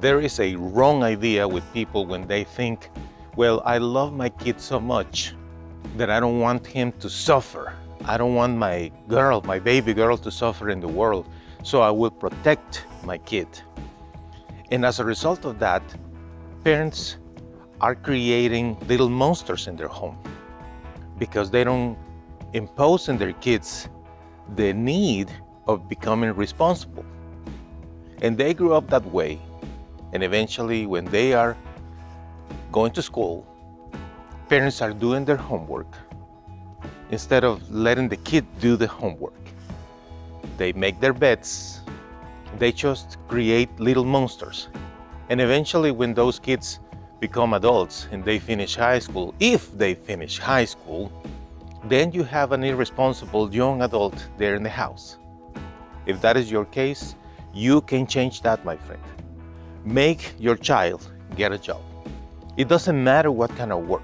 There is a wrong idea with people when they think, well, I love my kid so much that I don't want him to suffer. I don't want my girl, my baby girl, to suffer in the world. So I will protect my kid. And as a result of that, parents are creating little monsters in their home because they don't impose on their kids the need of becoming responsible. And they grew up that way and eventually, when they are going to school, parents are doing their homework instead of letting the kid do the homework. They make their beds, they just create little monsters. And eventually, when those kids become adults and they finish high school, if they finish high school, then you have an irresponsible young adult there in the house. If that is your case, you can change that, my friend make your child get a job. It doesn't matter what kind of work.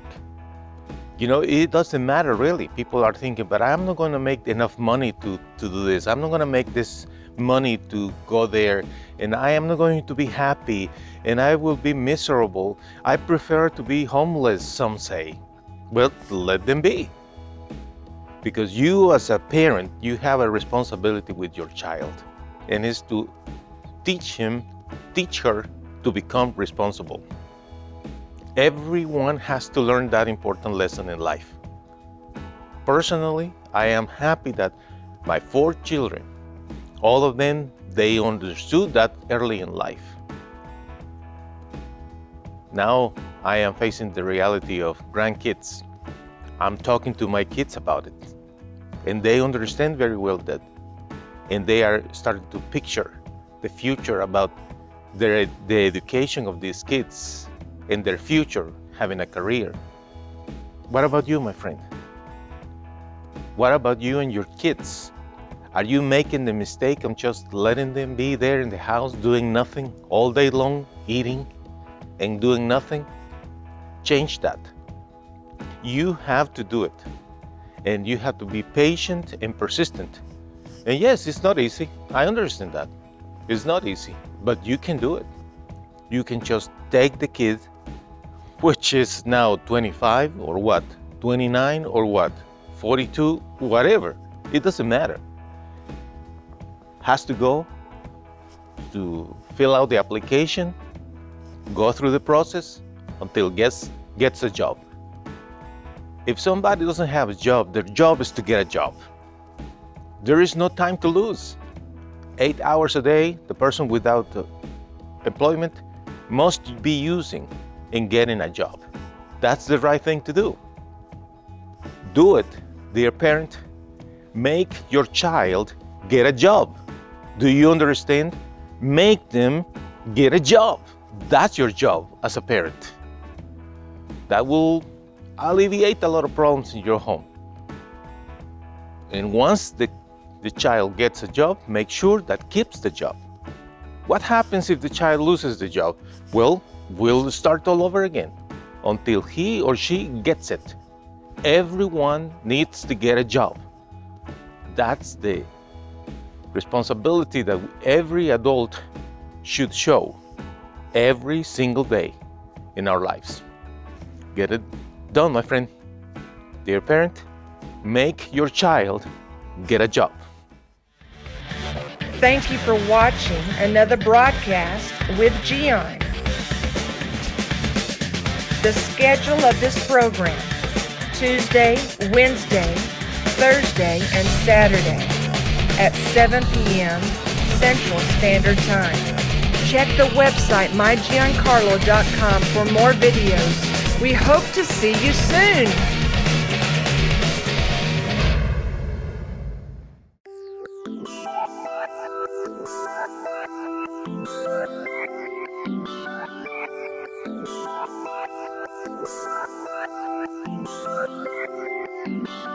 You know, it doesn't matter really. People are thinking, but I'm not going to make enough money to, to do this. I'm not going to make this money to go there. And I am not going to be happy. And I will be miserable. I prefer to be homeless, some say. Well, let them be. Because you, as a parent, you have a responsibility with your child. And it's to teach him teach her to become responsible. Everyone has to learn that important lesson in life. Personally, I am happy that my four children, all of them, they understood that early in life. Now I am facing the reality of grandkids. I'm talking to my kids about it. And they understand very well that. And they are starting to picture the future about the, the education of these kids and their future having a career. What about you, my friend? What about you and your kids? Are you making the mistake of just letting them be there in the house doing nothing all day long, eating and doing nothing? Change that. You have to do it. And you have to be patient and persistent. And yes, it's not easy. I understand that. It's not easy. But you can do it. You can just take the kid, which is now 25 or what, 29 or what, 42, whatever. It doesn't matter. Has to go to fill out the application, go through the process until gets gets a job. If somebody doesn't have a job, their job is to get a job. There is no time to lose eight hours a day, the person without employment must be using in getting a job. That's the right thing to do. Do it, dear parent. Make your child get a job. Do you understand? Make them get a job. That's your job as a parent. That will alleviate a lot of problems in your home. And once the the child gets a job, make sure that keeps the job. What happens if the child loses the job? Well, we'll start all over again until he or she gets it. Everyone needs to get a job. That's the responsibility that every adult should show every single day in our lives. Get it done, my friend. Dear parent, make your child get a job. Thank you for watching another broadcast with Gian. The schedule of this program Tuesday, Wednesday, Thursday, and Saturday at 7 p.m. Central Standard Time. Check the website mygiancarlo.com for more videos. We hope to see you soon. Thank you. Thank you.